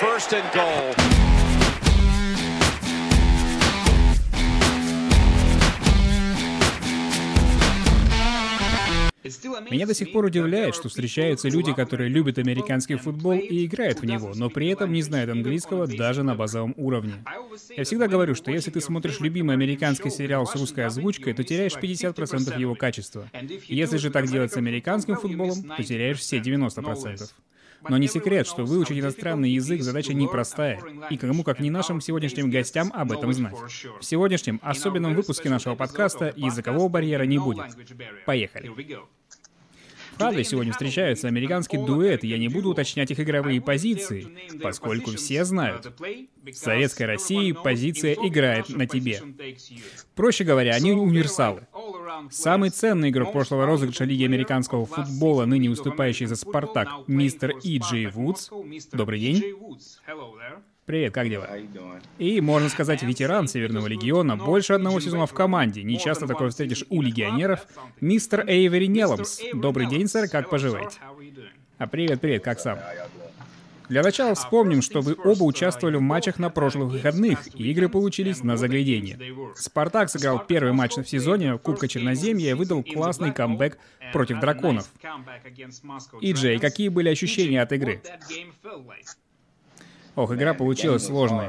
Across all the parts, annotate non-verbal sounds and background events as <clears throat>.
first and goal. Меня до сих пор удивляет, что встречаются люди, которые любят американский футбол и играют в него, но при этом не знают английского даже на базовом уровне. Я всегда говорю, что если ты смотришь любимый американский сериал с русской озвучкой, то теряешь 50% его качества. Если же так делать с американским футболом, то теряешь все 90%. Но не секрет, что выучить иностранный язык задача непростая, и кому как не нашим сегодняшним гостям об этом знать. В сегодняшнем особенном выпуске нашего подкаста языкового барьера не будет. Поехали. Правда, сегодня встречаются американский дуэт, и я не буду уточнять их игровые позиции, поскольку все знают. В Советской России позиция играет на тебе. Проще говоря, они универсалы. Самый ценный игрок прошлого розыгрыша Лиги американского футбола, ныне уступающий за «Спартак», мистер И. Джей Вудс. Добрый день. Привет, как дела? И, можно сказать, ветеран Северного Легиона, больше одного сезона в команде. Не часто такое встретишь у легионеров. Мистер Эйвери Нелломс. Добрый день, сэр, как поживаете? А привет, привет, как сам? Для начала вспомним, что вы оба участвовали в матчах на прошлых выходных, и игры получились на заглядение. «Спартак» сыграл первый матч в сезоне Кубка Черноземья и выдал классный камбэк против драконов. И, Джей, какие были ощущения от игры? Ох, игра получилась сложной.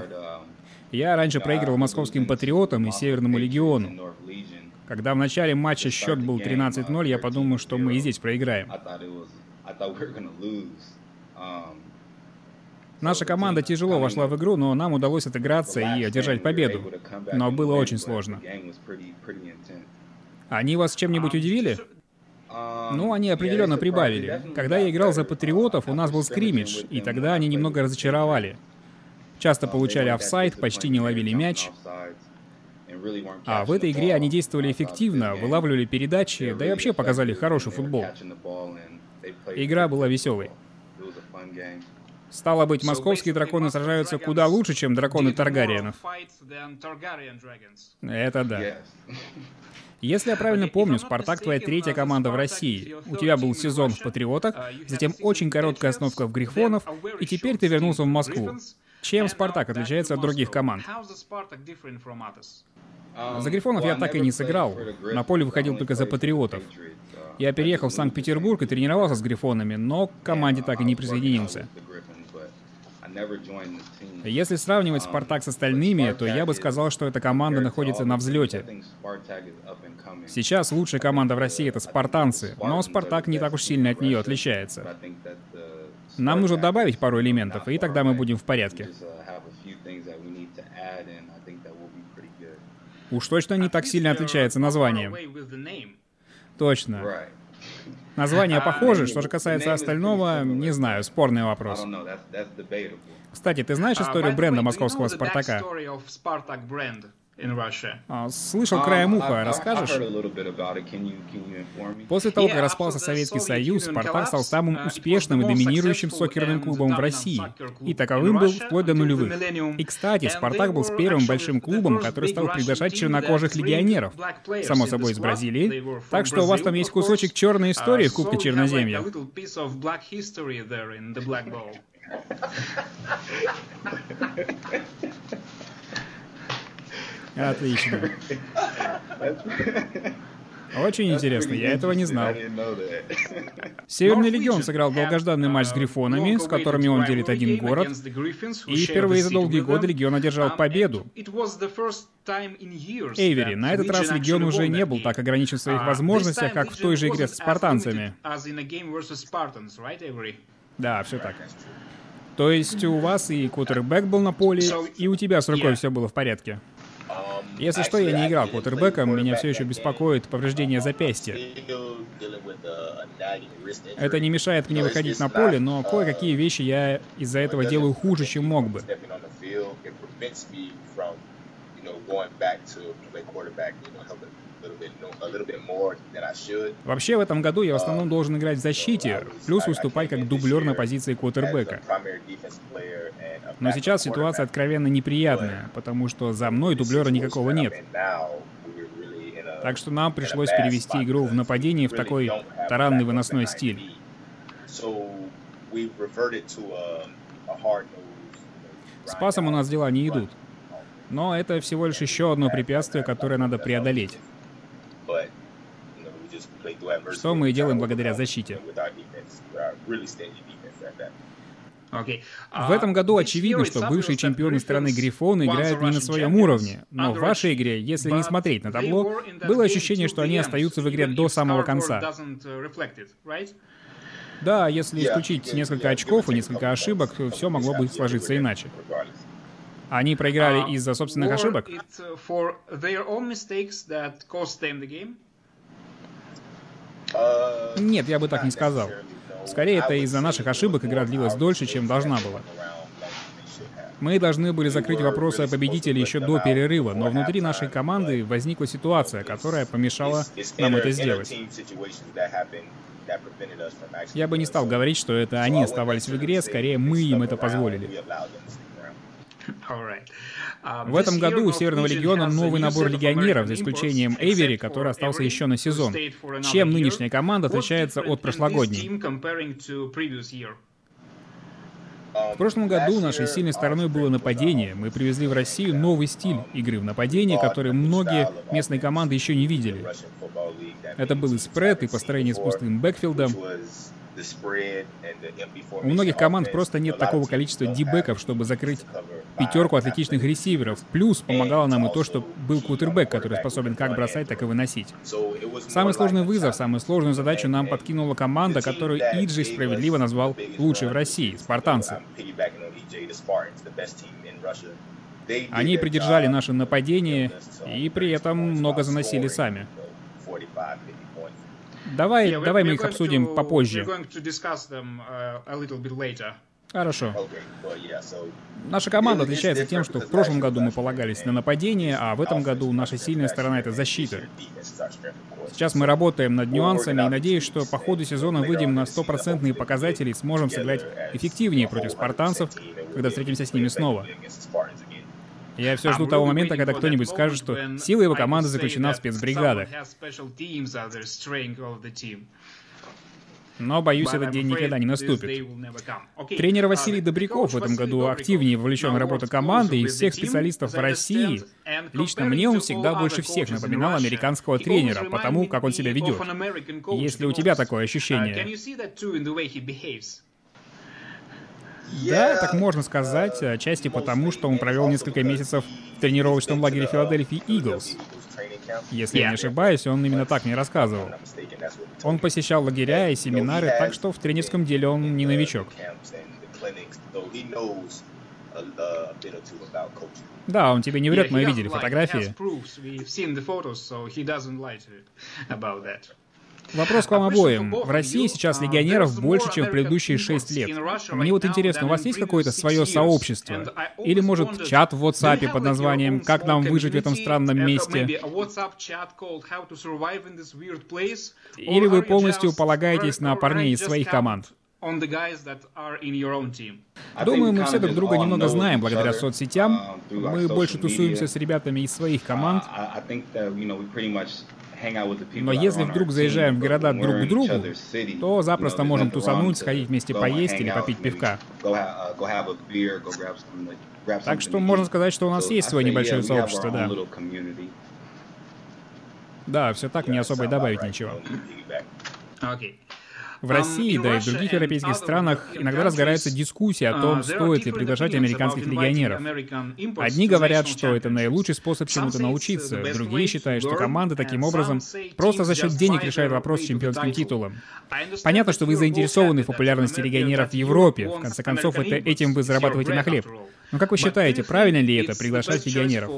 Я раньше проигрывал московским патриотам и Северному легиону. Когда в начале матча счет был 13-0, я подумал, что мы и здесь проиграем. Наша команда тяжело вошла в игру, но нам удалось отыграться и одержать победу. Но было очень сложно. Они вас чем-нибудь удивили? Ну, они определенно прибавили. Когда я играл за Патриотов, у нас был скримидж, и тогда они немного разочаровали. Часто получали офсайд, почти не ловили мяч. А в этой игре они действовали эффективно, вылавливали передачи, да и вообще показали хороший футбол. Игра была веселой. Стало быть, московские драконы сражаются куда лучше, чем драконы Таргариенов. Это да. Если я правильно помню, «Спартак» — твоя третья команда в России. У тебя был сезон в «Патриотах», затем очень короткая основка в «Грифонов», и теперь ты вернулся в Москву. Чем «Спартак» отличается от других команд? За «Грифонов» я так и не сыграл. На поле выходил только за «Патриотов». Я переехал в Санкт-Петербург и тренировался с «Грифонами», но к команде так и не присоединился. Если сравнивать «Спартак» с остальными, то я бы сказал, что эта команда находится на взлете. Сейчас лучшая команда в России — это «Спартанцы», но «Спартак» не так уж сильно от нее отличается. Нам нужно добавить пару элементов, и тогда мы будем в порядке. Уж точно не так сильно отличается названием. Точно. Названия похожи, что же касается остального, не знаю, спорный вопрос. Кстати, ты знаешь историю бренда московского «Спартака»? А, слышал Um, краем уха, расскажешь? После того, как распался Советский Союз, «Спартак» стал самым успешным и доминирующим сокерным клубом в России. И таковым был вплоть до нулевых. И, кстати, «Спартак» был с первым большим клубом, который стал приглашать чернокожих легионеров. Само собой, из Бразилии. Так что у вас там есть кусочек черной истории в Кубке Черноземья. <laughs> Отлично. <laughs> Очень интересно, я этого не знал. <laughs> Северный легион сыграл долгожданный матч с Грифонами, с которыми он делит один город, и впервые за долгие годы легион одержал победу. Эйвери, на этот раз легион уже не был так ограничен в своих возможностях, как в той же игре с спартанцами. Да, все так. То есть у вас и кутербэк был на поле, и у тебя с рукой все было в порядке? Если что, я не играл квотербеком, меня все еще беспокоит повреждение запястья. Это не мешает мне выходить на поле, но кое-какие вещи я из-за этого делаю хуже, чем мог бы. Вообще, в этом году я в основном должен играть в защите, плюс выступать как дублер на позиции квотербека. Но сейчас ситуация откровенно неприятная, потому что за мной дублера никакого нет. Так что нам пришлось перевести игру в нападение в такой таранный выносной стиль. С пасом у нас дела не идут. Но это всего лишь еще одно препятствие, которое надо преодолеть. Что мы и делаем благодаря защите. В этом году очевидно, что бывшие чемпионы страны Грифон играют не на своем уровне. Но в вашей игре, если не смотреть на табло, было ощущение, что они остаются в игре до самого конца. Да, если исключить несколько очков и несколько ошибок, все могло бы сложиться иначе. Они проиграли из-за собственных ошибок? Нет, я бы так не сказал. Скорее, это из-за наших ошибок игра длилась дольше, чем должна была. Мы должны были закрыть вопросы о победителе еще до перерыва, но внутри нашей команды возникла ситуация, которая помешала нам это сделать. Я бы не стал говорить, что это они оставались в игре, скорее мы им это позволили. В этом году у Северного Легиона новый набор легионеров, за исключением Эйвери, который остался еще на сезон. Чем нынешняя команда отличается от прошлогодней? В прошлом году нашей сильной стороной было нападение. Мы привезли в Россию новый стиль игры в нападении, который многие местные команды еще не видели. Это был и спред, и построение с пустым бэкфилдом. У многих команд просто нет такого количества дебеков, чтобы закрыть пятерку атлетичных ресиверов. Плюс помогало нам и то, что был кутербэк, который способен как бросать, так и выносить. Самый сложный вызов, самую сложную задачу нам подкинула команда, которую Иджи справедливо назвал лучшей в России — спартанцы. Они придержали наше нападение и при этом много заносили сами. Давай, давай мы их обсудим попозже. Uh, Хорошо. Наша команда отличается тем, что в прошлом году мы полагались на нападение, а в этом году наша сильная сторона — это защита. Сейчас мы работаем над нюансами и надеюсь, что по ходу сезона выйдем на стопроцентные показатели и сможем сыграть эффективнее против спартанцев, когда встретимся с ними снова. Я все жду того момента, когда кто-нибудь скажет, что сила его команды заключена в спецбригадах. Но, боюсь, этот день никогда не наступит. Тренер Василий Добряков в этом году активнее вовлечен в работу команды, и всех специалистов в России лично мне он всегда больше всех напоминал американского тренера, потому как он себя ведет. Если у тебя такое ощущение. Да, так можно сказать, отчасти потому, что он провел несколько месяцев в тренировочном лагере Филадельфии Иглс. Если я не ошибаюсь, он именно так мне рассказывал. Он посещал лагеря и семинары, так что в тренерском деле он не новичок. Да, он тебе не врет, мы видели фотографии. Вопрос к вам обоим. В России сейчас легионеров больше, чем в предыдущие шесть лет. Мне вот интересно, у вас есть какое-то свое сообщество? Или, может, чат в WhatsApp под названием «Как нам выжить в этом странном месте»? Или вы полностью полагаетесь на парней из своих команд? Думаю, мы все друг друга немного знаем благодаря соцсетям. Uh, мы больше тусуемся с ребятами из своих команд. Но если вдруг заезжаем в города друг к другу, то запросто можем тусануть, сходить вместе поесть или попить пивка. Так что можно сказать, что у нас есть свое небольшое сообщество, да. Да, все так, не особо и добавить ничего. Окей. В России, да и в других европейских странах иногда разгорается дискуссия о том, стоит ли приглашать американских легионеров. Одни говорят, что это наилучший способ чему-то научиться, другие считают, что команда таким образом просто за счет денег решает вопрос с чемпионским титулом. Понятно, что вы заинтересованы в популярности легионеров в Европе, в конце концов, это этим вы зарабатываете на хлеб. Но как вы считаете, правильно ли это приглашать легионеров?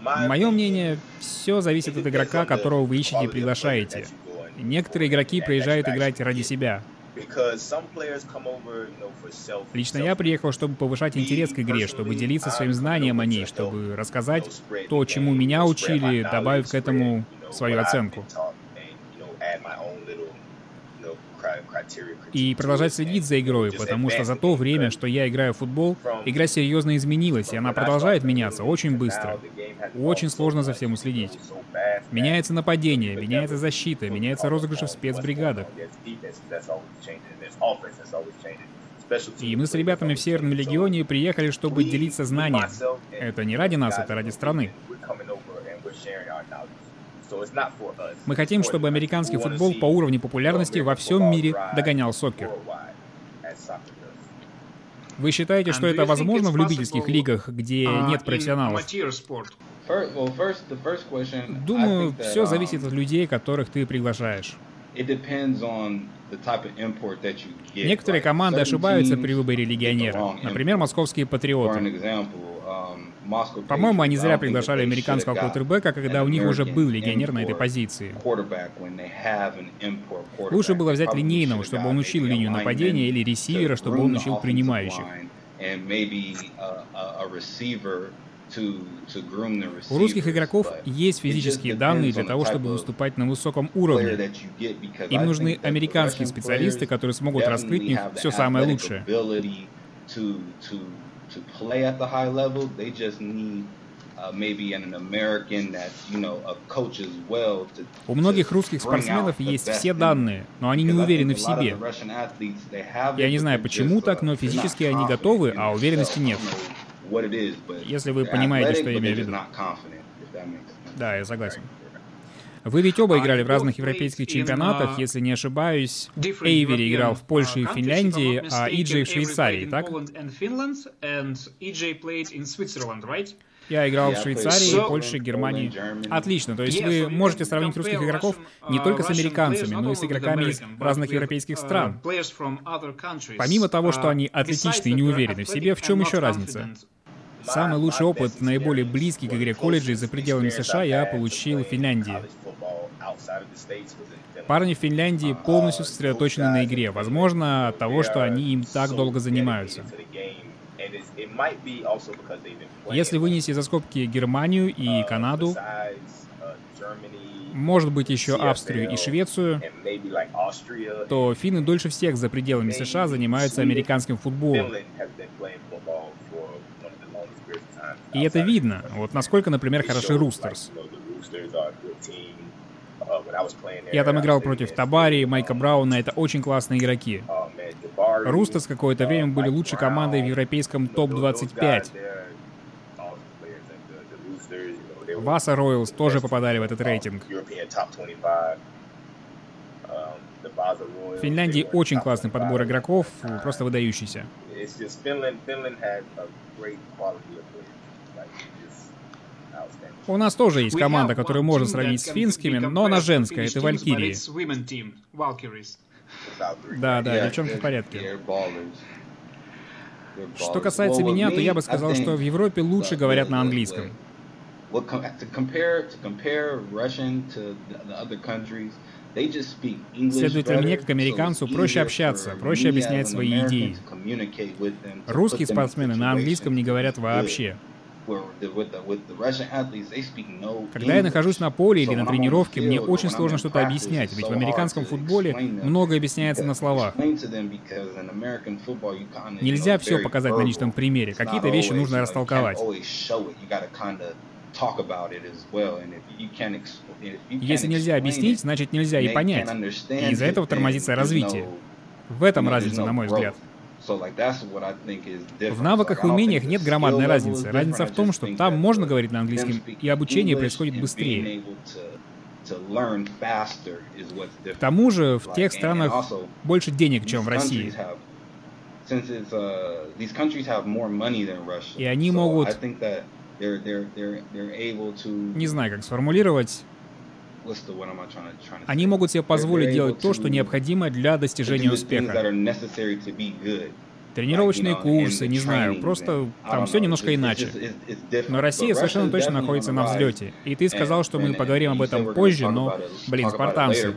Мое мнение, все зависит от игрока, которого вы ищете и приглашаете. Некоторые игроки приезжают играть ради себя. Лично я приехал, чтобы повышать интерес к игре, чтобы делиться своим знанием о ней, чтобы рассказать то, чему меня учили, добавив к этому свою оценку. И продолжать следить за игрой, потому что за то время, что я играю в футбол, игра серьезно изменилась, и она продолжает меняться очень быстро. Очень сложно за всем уследить. Меняется нападение, меняется защита, меняется розыгрыши в спецбригадах. И мы с ребятами в Северном Легионе приехали, чтобы делиться знанием. Это не ради нас, это ради страны. Мы хотим, чтобы американский футбол по уровню популярности во всем мире догонял сокер. Вы считаете, что это возможно в любительских лигах, где uh, нет профессионалов? Думаю, все зависит от людей, которых ты приглашаешь. Некоторые команды ошибаются при выборе легионера. Например, московские патриоты. По-моему, они зря приглашали американского квотербека, когда у них уже был легионер на этой позиции. Лучше было взять линейного, чтобы он учил линию нападения, или ресивера, чтобы он учил принимающих. У русских игроков есть физические данные для того, чтобы выступать на высоком уровне. Им нужны американские специалисты, которые смогут раскрыть в них все самое лучшее. У многих русских спортсменов есть все данные, но они не уверены в себе. Я не знаю, почему так, но физически они готовы, а уверенности нет. Если вы понимаете, что я имею в виду. Да, я согласен. Вы ведь оба играли в разных европейских чемпионатах, если не ошибаюсь. Эйвери играл в Польше и Финляндии, а Иджей в Швейцарии, так? Я играл в Швейцарии, Польше, Германии. Отлично, то есть вы можете сравнить русских игроков не только с американцами, но и с игроками из разных европейских стран. Помимо того, что они атлетичны и не уверены в себе, в чем еще разница? Самый лучший опыт, наиболее близкий к игре колледжей за пределами США я получил в Финляндии. Парни в Финляндии полностью сосредоточены на игре, возможно, от того, что они им так долго занимаются. Если вынести за скобки Германию и Канаду, может быть еще Австрию и Швецию, то финны дольше всех за пределами США занимаются американским футболом. И это видно. Вот насколько, например, хороши Рустерс. Я там играл против Табари, Майка Брауна, это очень классные игроки. Рустерс какое-то время были лучшей командой в европейском топ-25. Васа Ройлс тоже попадали в этот рейтинг. В Финляндии очень классный подбор игроков, просто выдающийся. У нас тоже есть команда, которую можно сравнить с финскими, но она женская, это Валькирии. Да, да, девчонки в порядке. Что касается меня, то я бы сказал, что в Европе лучше говорят на английском. Следовательно, мне, как американцу, проще общаться, проще объяснять свои идеи. Русские спортсмены на английском не говорят вообще. Когда я нахожусь на поле или на тренировке, мне очень сложно что-то объяснять, ведь в американском футболе многое объясняется на словах. Нельзя все показать на личном примере, какие-то вещи нужно растолковать. Если нельзя объяснить, значит нельзя и понять. И из-за этого тормозится развитие. В этом разница, на мой взгляд. В навыках и умениях нет громадной разницы. Разница в том, что там можно говорить на английском, и обучение происходит быстрее. К тому же в тех странах больше денег, чем в России. Uh, и они могут... Не знаю, как сформулировать. Они могут себе позволить делать то, что необходимо для достижения успеха. Тренировочные курсы, не знаю, просто там все немножко иначе. Но Россия совершенно точно находится на взлете. И ты сказал, что мы поговорим об этом позже, но, блин, спартанцы.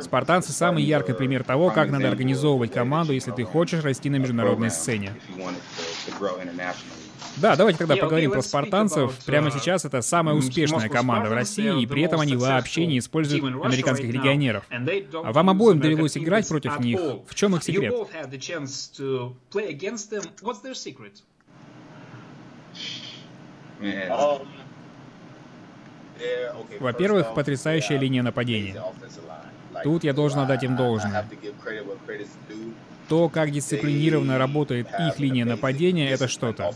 Спартанцы самый яркий пример того, как надо организовывать команду, если ты хочешь расти на международной сцене. Да, давайте тогда поговорим про спартанцев. Прямо сейчас это самая успешная команда в России, и при этом они вообще не используют американских легионеров. А вам обоим довелось играть против них. В чем их секрет? Во-первых, потрясающая линия нападения. Тут я должен отдать им должное. То, как дисциплинированно работает их линия нападения, это что-то.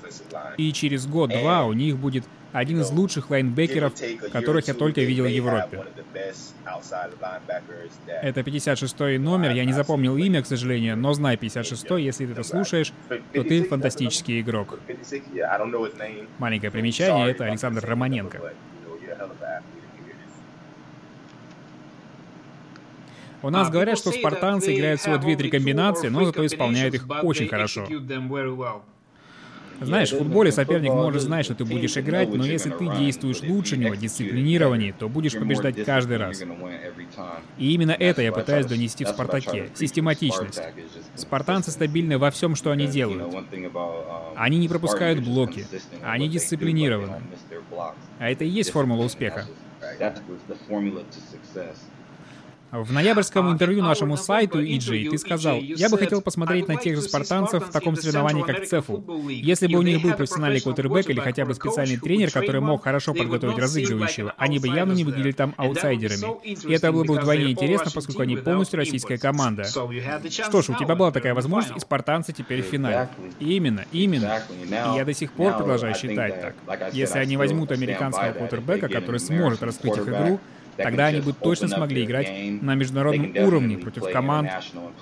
И через год-два у них будет один из лучших лайнбекеров, которых я только видел в Европе. Это 56-й номер, я не запомнил имя, к сожалению, но знай 56-й, если ты это слушаешь, то ты фантастический игрок. Маленькое примечание, это Александр Романенко. У нас говорят, что спартанцы играют всего 2-3 комбинации, но зато исполняют их очень хорошо. Знаешь, в футболе соперник может знать, что ты будешь играть, но если ты действуешь лучше него, дисциплинированнее, то будешь побеждать каждый раз. И именно это я пытаюсь донести в «Спартаке» — систематичность. Спартанцы стабильны во всем, что они делают. Они не пропускают блоки, они дисциплинированы. А это и есть формула успеха. В ноябрьском интервью нашему сайту EJ ты сказал, я бы хотел посмотреть на тех же спартанцев в таком соревновании, как ЦЕФУ. Если бы у них был профессиональный квотербек или хотя бы специальный тренер, который мог хорошо подготовить разыгрывающего, они бы явно не выглядели там аутсайдерами. И это было бы вдвойне интересно, поскольку они полностью российская команда. Что ж, у тебя была такая возможность, и спартанцы теперь в финале. Именно, именно. И я до сих пор продолжаю считать так. Если они возьмут американского квотербека, который сможет раскрыть их игру, Тогда они бы точно смогли играть на международном уровне против команд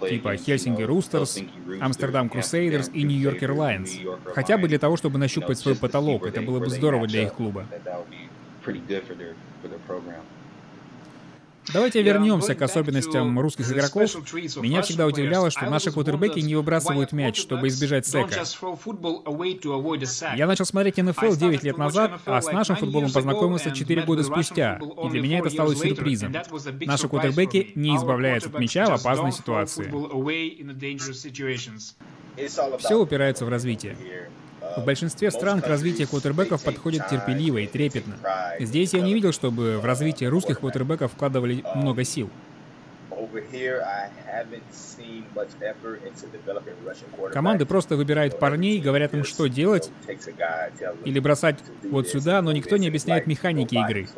типа Хельсинки Рустерс, Амстердам Крусейдерс и Нью-Йорк Эрлайнс. Хотя бы для того, чтобы нащупать свой потолок. Это было бы здорово для их клуба. Давайте вернемся к особенностям русских игроков. Меня всегда удивляло, что наши квотербеки не выбрасывают мяч, чтобы избежать сека. Я начал смотреть НФЛ 9 лет назад, а с нашим футболом познакомился 4 года спустя, и для меня это стало сюрпризом. Наши квотербеки не избавляются от мяча в опасной ситуации. Все упирается в развитие. В большинстве стран к развитию квотербеков подходит терпеливо и трепетно. Здесь я не видел, чтобы в развитие русских квотербеков вкладывали много сил. Команды просто выбирают парней, говорят им, что делать, или бросать вот сюда, но никто не объясняет механики игры.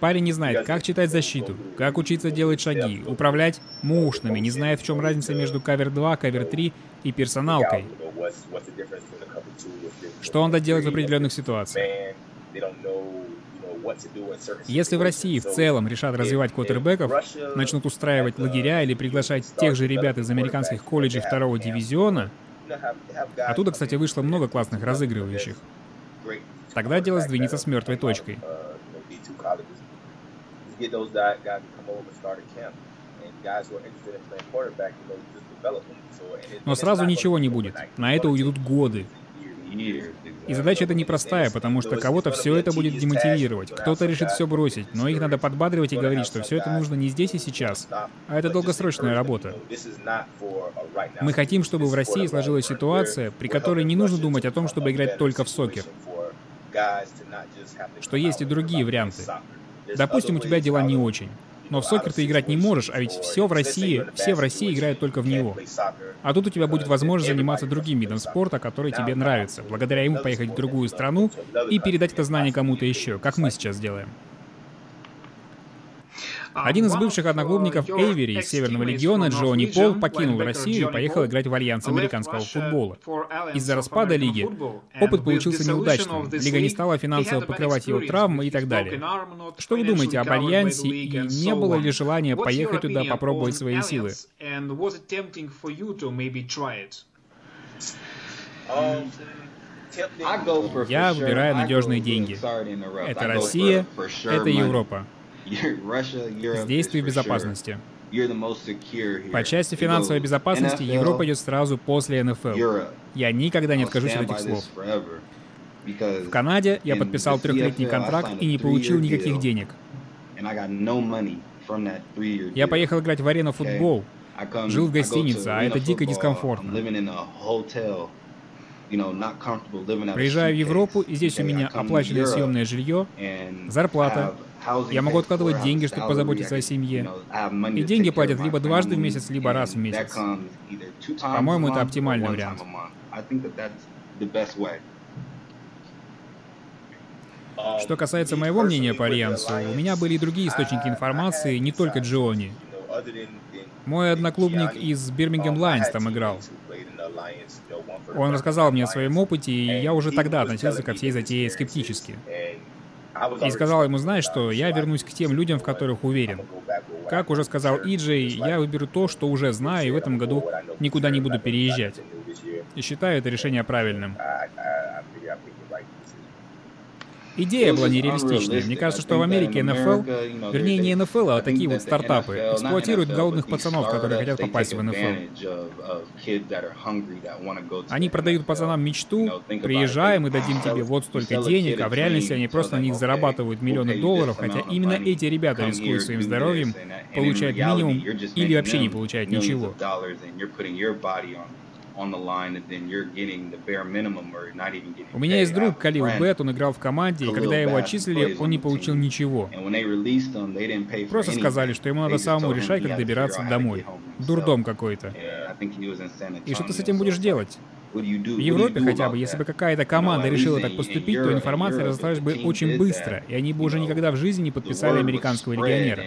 Парень не знает, как читать защиту, как учиться делать шаги, управлять мушными, не знает, в чем разница между кавер 2, кавер 3 и персоналкой. Что он делать в определенных ситуациях? Если в России в целом решат развивать квотербеков, начнут устраивать лагеря или приглашать тех же ребят из американских колледжей второго дивизиона, оттуда, кстати, вышло много классных разыгрывающих, тогда дело сдвинется с мертвой точкой. Но сразу ничего не будет. На это уйдут годы. И задача эта непростая, потому что кого-то все это будет демотивировать. Кто-то решит все бросить, но их надо подбадривать и говорить, что все это нужно не здесь и сейчас, а это долгосрочная работа. Мы хотим, чтобы в России сложилась ситуация, при которой не нужно думать о том, чтобы играть только в сокер. Что есть и другие варианты. Допустим, у тебя дела не очень. Но в сокер ты играть не можешь, а ведь все в России, все в России играют только в него. А тут у тебя будет возможность заниматься другим видом спорта, который тебе нравится, благодаря ему поехать в другую страну и передать это знание кому-то еще, как мы сейчас делаем. Один из бывших одноклубников Эйвери из Северного легиона, Джонни Пол, покинул Россию и поехал играть в альянс американского футбола. Из-за распада лиги опыт получился неудачным. Лига не стала финансово покрывать его травмы и так далее. Что вы думаете об альянсе и не было ли желания поехать туда попробовать свои силы? Я выбираю надежные деньги. Это Россия, это Европа. Ты в безопасности. По части финансовой безопасности Европа идет сразу после НФЛ. Я никогда не откажусь от этих слов. В Канаде я подписал трехлетний контракт и не получил никаких денег. Я поехал играть в арену футбол, жил в гостинице, а это дико дискомфортно. Приезжаю в Европу, и здесь у меня оплаченное съемное жилье, зарплата, я могу откладывать деньги, чтобы позаботиться о семье. И деньги платят либо дважды в месяц, либо раз в месяц. По-моему, это оптимальный вариант. Что касается моего мнения по Альянсу, у меня были и другие источники информации, не только Джони. Мой одноклубник из Бирмингем Лайнс там играл. Он рассказал мне о своем опыте, и я уже тогда относился ко всей затее скептически. И сказал ему, знаешь что, я вернусь к тем людям, в которых уверен. Как уже сказал Иджей, я выберу то, что уже знаю, и в этом году никуда не буду переезжать. И считаю это решение правильным. Идея была нереалистичная. Мне кажется, что в Америке НФЛ, вернее не НФЛ, а такие вот стартапы, эксплуатируют голодных пацанов, которые хотят попасть в НФЛ. Они продают пацанам мечту, приезжаем мы дадим тебе вот столько денег, а в реальности они просто на них зарабатывают миллионы долларов, хотя именно эти ребята рискуют своим здоровьем, получают минимум или вообще не получают ничего. У меня есть друг Калил Бет, он играл в команде, и когда его отчислили, он не получил ничего. Просто сказали, что ему надо самому решать, как добираться домой. Дурдом какой-то. И что ты с этим будешь делать? В Европе хотя бы, если бы какая-то команда решила так поступить, то информация разослалась бы очень быстро, и они бы уже никогда в жизни не подписали американского легионера.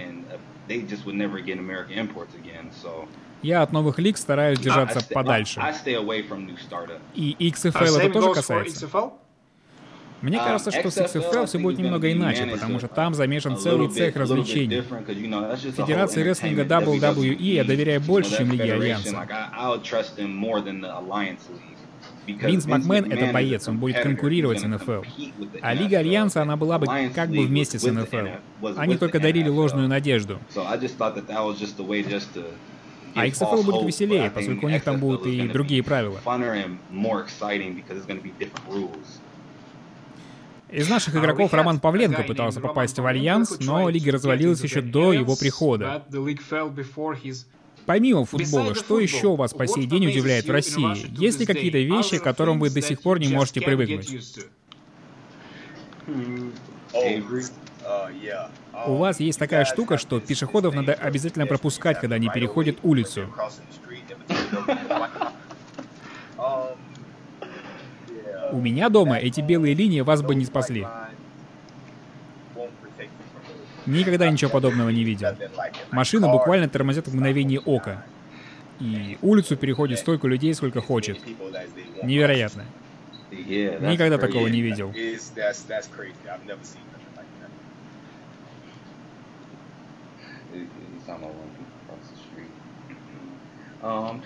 Я от новых лиг стараюсь держаться подальше. И XFL это тоже касается? Мне кажется, что с XFL все будет немного иначе, потому что там замешан целый цех развлечений. Федерации рестлинга WWE я доверяю больше, чем Лиге Альянса. Винс Макмен — это боец, он будет конкурировать с НФЛ. А Лига Альянса, она была бы как бы вместе с НФЛ. Они только дарили ложную надежду. А XFL будет веселее, поскольку у них там будут и другие правила. Из наших игроков Роман Павленко пытался попасть в Альянс, но лига развалилась еще до его прихода. Помимо футбола, что еще вас по сей день удивляет в России? Есть ли какие-то вещи, к которым вы до сих пор не можете привыкнуть? У вас есть такая штука, что пешеходов надо обязательно пропускать, когда они переходят улицу. У меня дома эти белые линии вас бы не спасли. Никогда ничего подобного не видел. Машина буквально тормозят в мгновение ока. И улицу переходит столько людей, сколько хочет. Невероятно. Никогда такого не видел. <clears throat> Oh,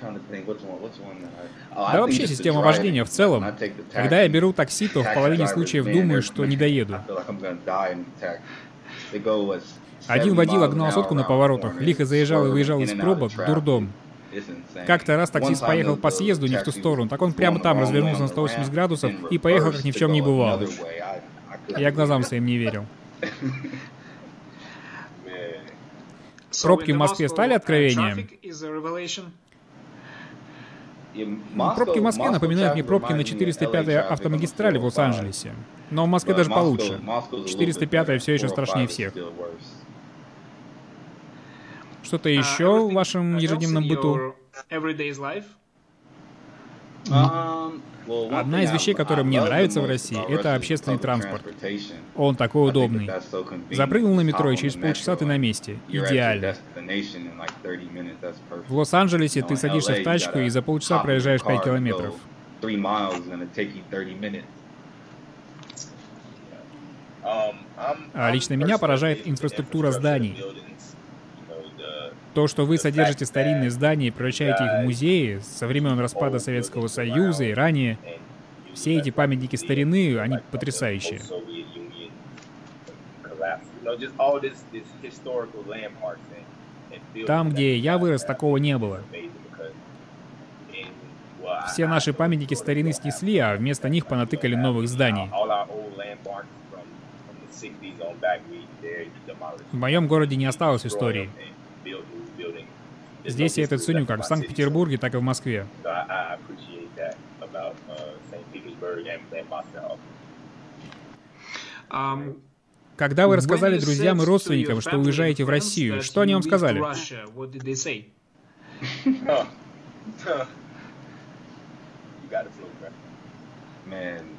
да вообще система вождения в целом. Когда я беру такси, то в половине случаев думаю, что не доеду. Один водила гнал сотку на поворотах, лихо заезжал и выезжал из пробок, дурдом. Как-то раз таксист поехал по съезду не в ту сторону, так он прямо там развернулся на 180 градусов и поехал, как ни в чем не бывало. Я глазам своим не верил. <laughs> Пробки в Москве стали откровением? Пробки в Москве напоминают мне пробки на 405 автомагистрали в Лос-Анджелесе. Но в Москве даже получше. 405 все еще страшнее всех. Что-то uh, еще в вашем ежедневном быту? Одна из вещей, которая мне нравится в России, это общественный транспорт. Он такой удобный. Запрыгнул на метро, и через полчаса ты на месте. Идеально. В Лос-Анджелесе ты садишься в тачку и за полчаса проезжаешь 5 километров. А лично меня поражает инфраструктура зданий. То, что вы содержите старинные здания и превращаете их в музеи со времен распада Советского Союза и ранее, все эти памятники старины, они потрясающие. Там, где я вырос, такого не было. Все наши памятники старины снесли, а вместо них понатыкали новых зданий. В моем городе не осталось истории. Здесь я это ценю как в Санкт-Петербурге, так и в Москве. Когда вы рассказали друзьям и родственникам, что уезжаете в Россию, что они вам сказали? <laughs>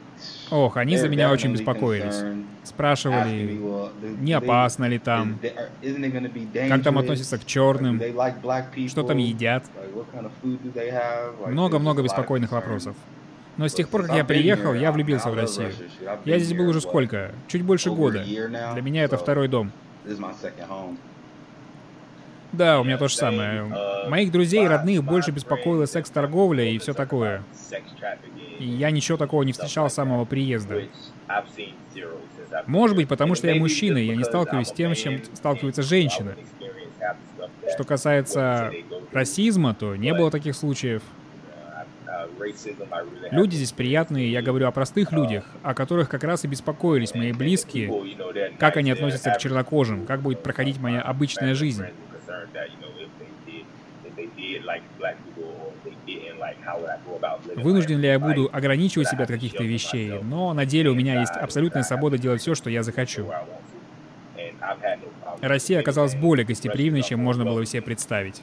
Ох, они за меня очень беспокоились. Спрашивали, не опасно ли там, как там относятся к черным, что там едят. Много-много беспокойных вопросов. Но с тех пор, как я приехал, я влюбился в Россию. Я здесь был уже сколько? Чуть больше года. Для меня это второй дом. Да, у меня то же самое. Моих друзей и родных больше беспокоила секс-торговля и все такое. И я ничего такого не встречал с самого приезда. Может быть, потому что я мужчина, и я не сталкиваюсь с тем, с чем сталкивается женщина. Что касается расизма, то не было таких случаев. Люди здесь приятные, я говорю о простых людях, о которых как раз и беспокоились мои близкие, как они относятся к чернокожим, как будет проходить моя обычная жизнь. Вынужден ли я буду ограничивать себя от каких-то вещей, но на деле у меня есть абсолютная свобода делать все, что я захочу. Россия оказалась более гостеприимной, чем можно было себе представить.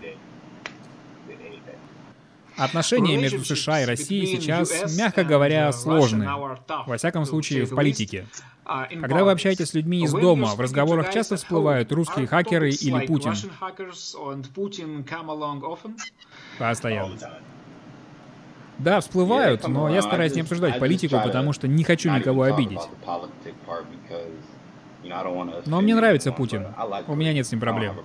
Отношения между США и Россией сейчас, мягко говоря, сложные. Во всяком случае, в политике. Когда вы общаетесь с людьми из дома, в разговорах часто всплывают русские хакеры или Путин. Постоянно. Да, всплывают, но я стараюсь не обсуждать политику, потому что не хочу никого обидеть. Но мне нравится Путин. У меня нет с ним проблем.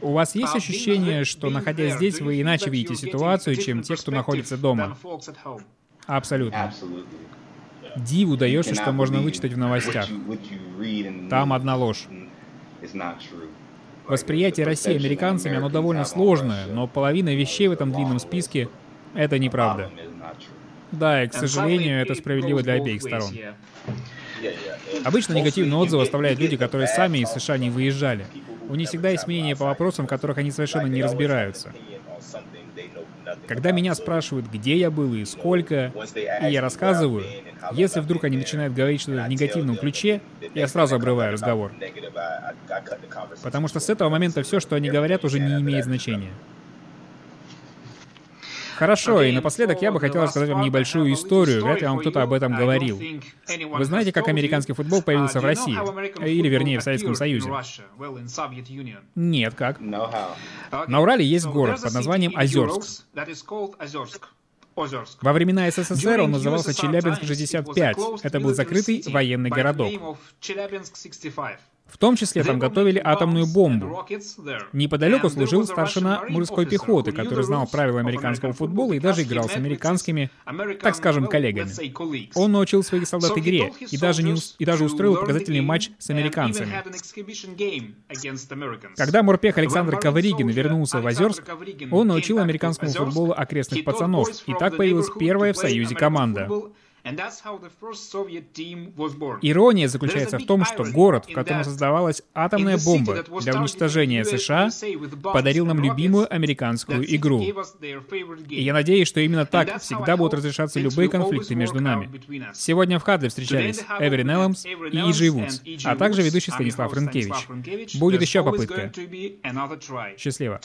У вас есть ощущение, что, находясь здесь, вы иначе видите ситуацию, чем те, кто находится дома? Абсолютно. Диву даешься, что можно вычитать в новостях. Там одна ложь. Восприятие России американцами, оно довольно сложное, но половина вещей в этом длинном списке — это неправда. Да, и, к сожалению, это справедливо для обеих сторон. Обычно негативные отзывы оставляют люди, которые сами из США не выезжали. У них всегда есть мнение по вопросам, в которых они совершенно не разбираются. Когда меня спрашивают, где я был и сколько, и я рассказываю, если вдруг они начинают говорить что-то в негативном ключе, я сразу обрываю разговор. Потому что с этого момента все, что они говорят, уже не имеет значения. Хорошо, и напоследок я бы хотел рассказать вам небольшую историю, вряд ли вам кто-то об этом говорил. Вы знаете, как американский футбол появился в России? Или, вернее, в Советском Союзе? Нет, как? На Урале есть город под названием Озерск. Во времена СССР он назывался Челябинск-65. Это был закрытый военный городок. В том числе там готовили атомную бомбу. Неподалеку служил старшина морской пехоты, который знал правила американского футбола и даже играл с американскими, так скажем, коллегами. Он научил своих солдат игре и даже, не, и даже устроил показательный матч с американцами. Когда морпех Александр Ковригин вернулся в Озерск, он научил американскому футболу окрестных пацанов, и так появилась первая в Союзе команда. Ирония заключается в том, что город, в котором создавалась атомная бомба для уничтожения США, подарил нам любимую американскую игру. И я надеюсь, что именно так всегда будут разрешаться любые конфликты между нами. Сегодня в Хадле встречались Эверин Элломс и Иджи Вудс, а также ведущий Станислав Рынкевич. Будет еще попытка. Счастливо.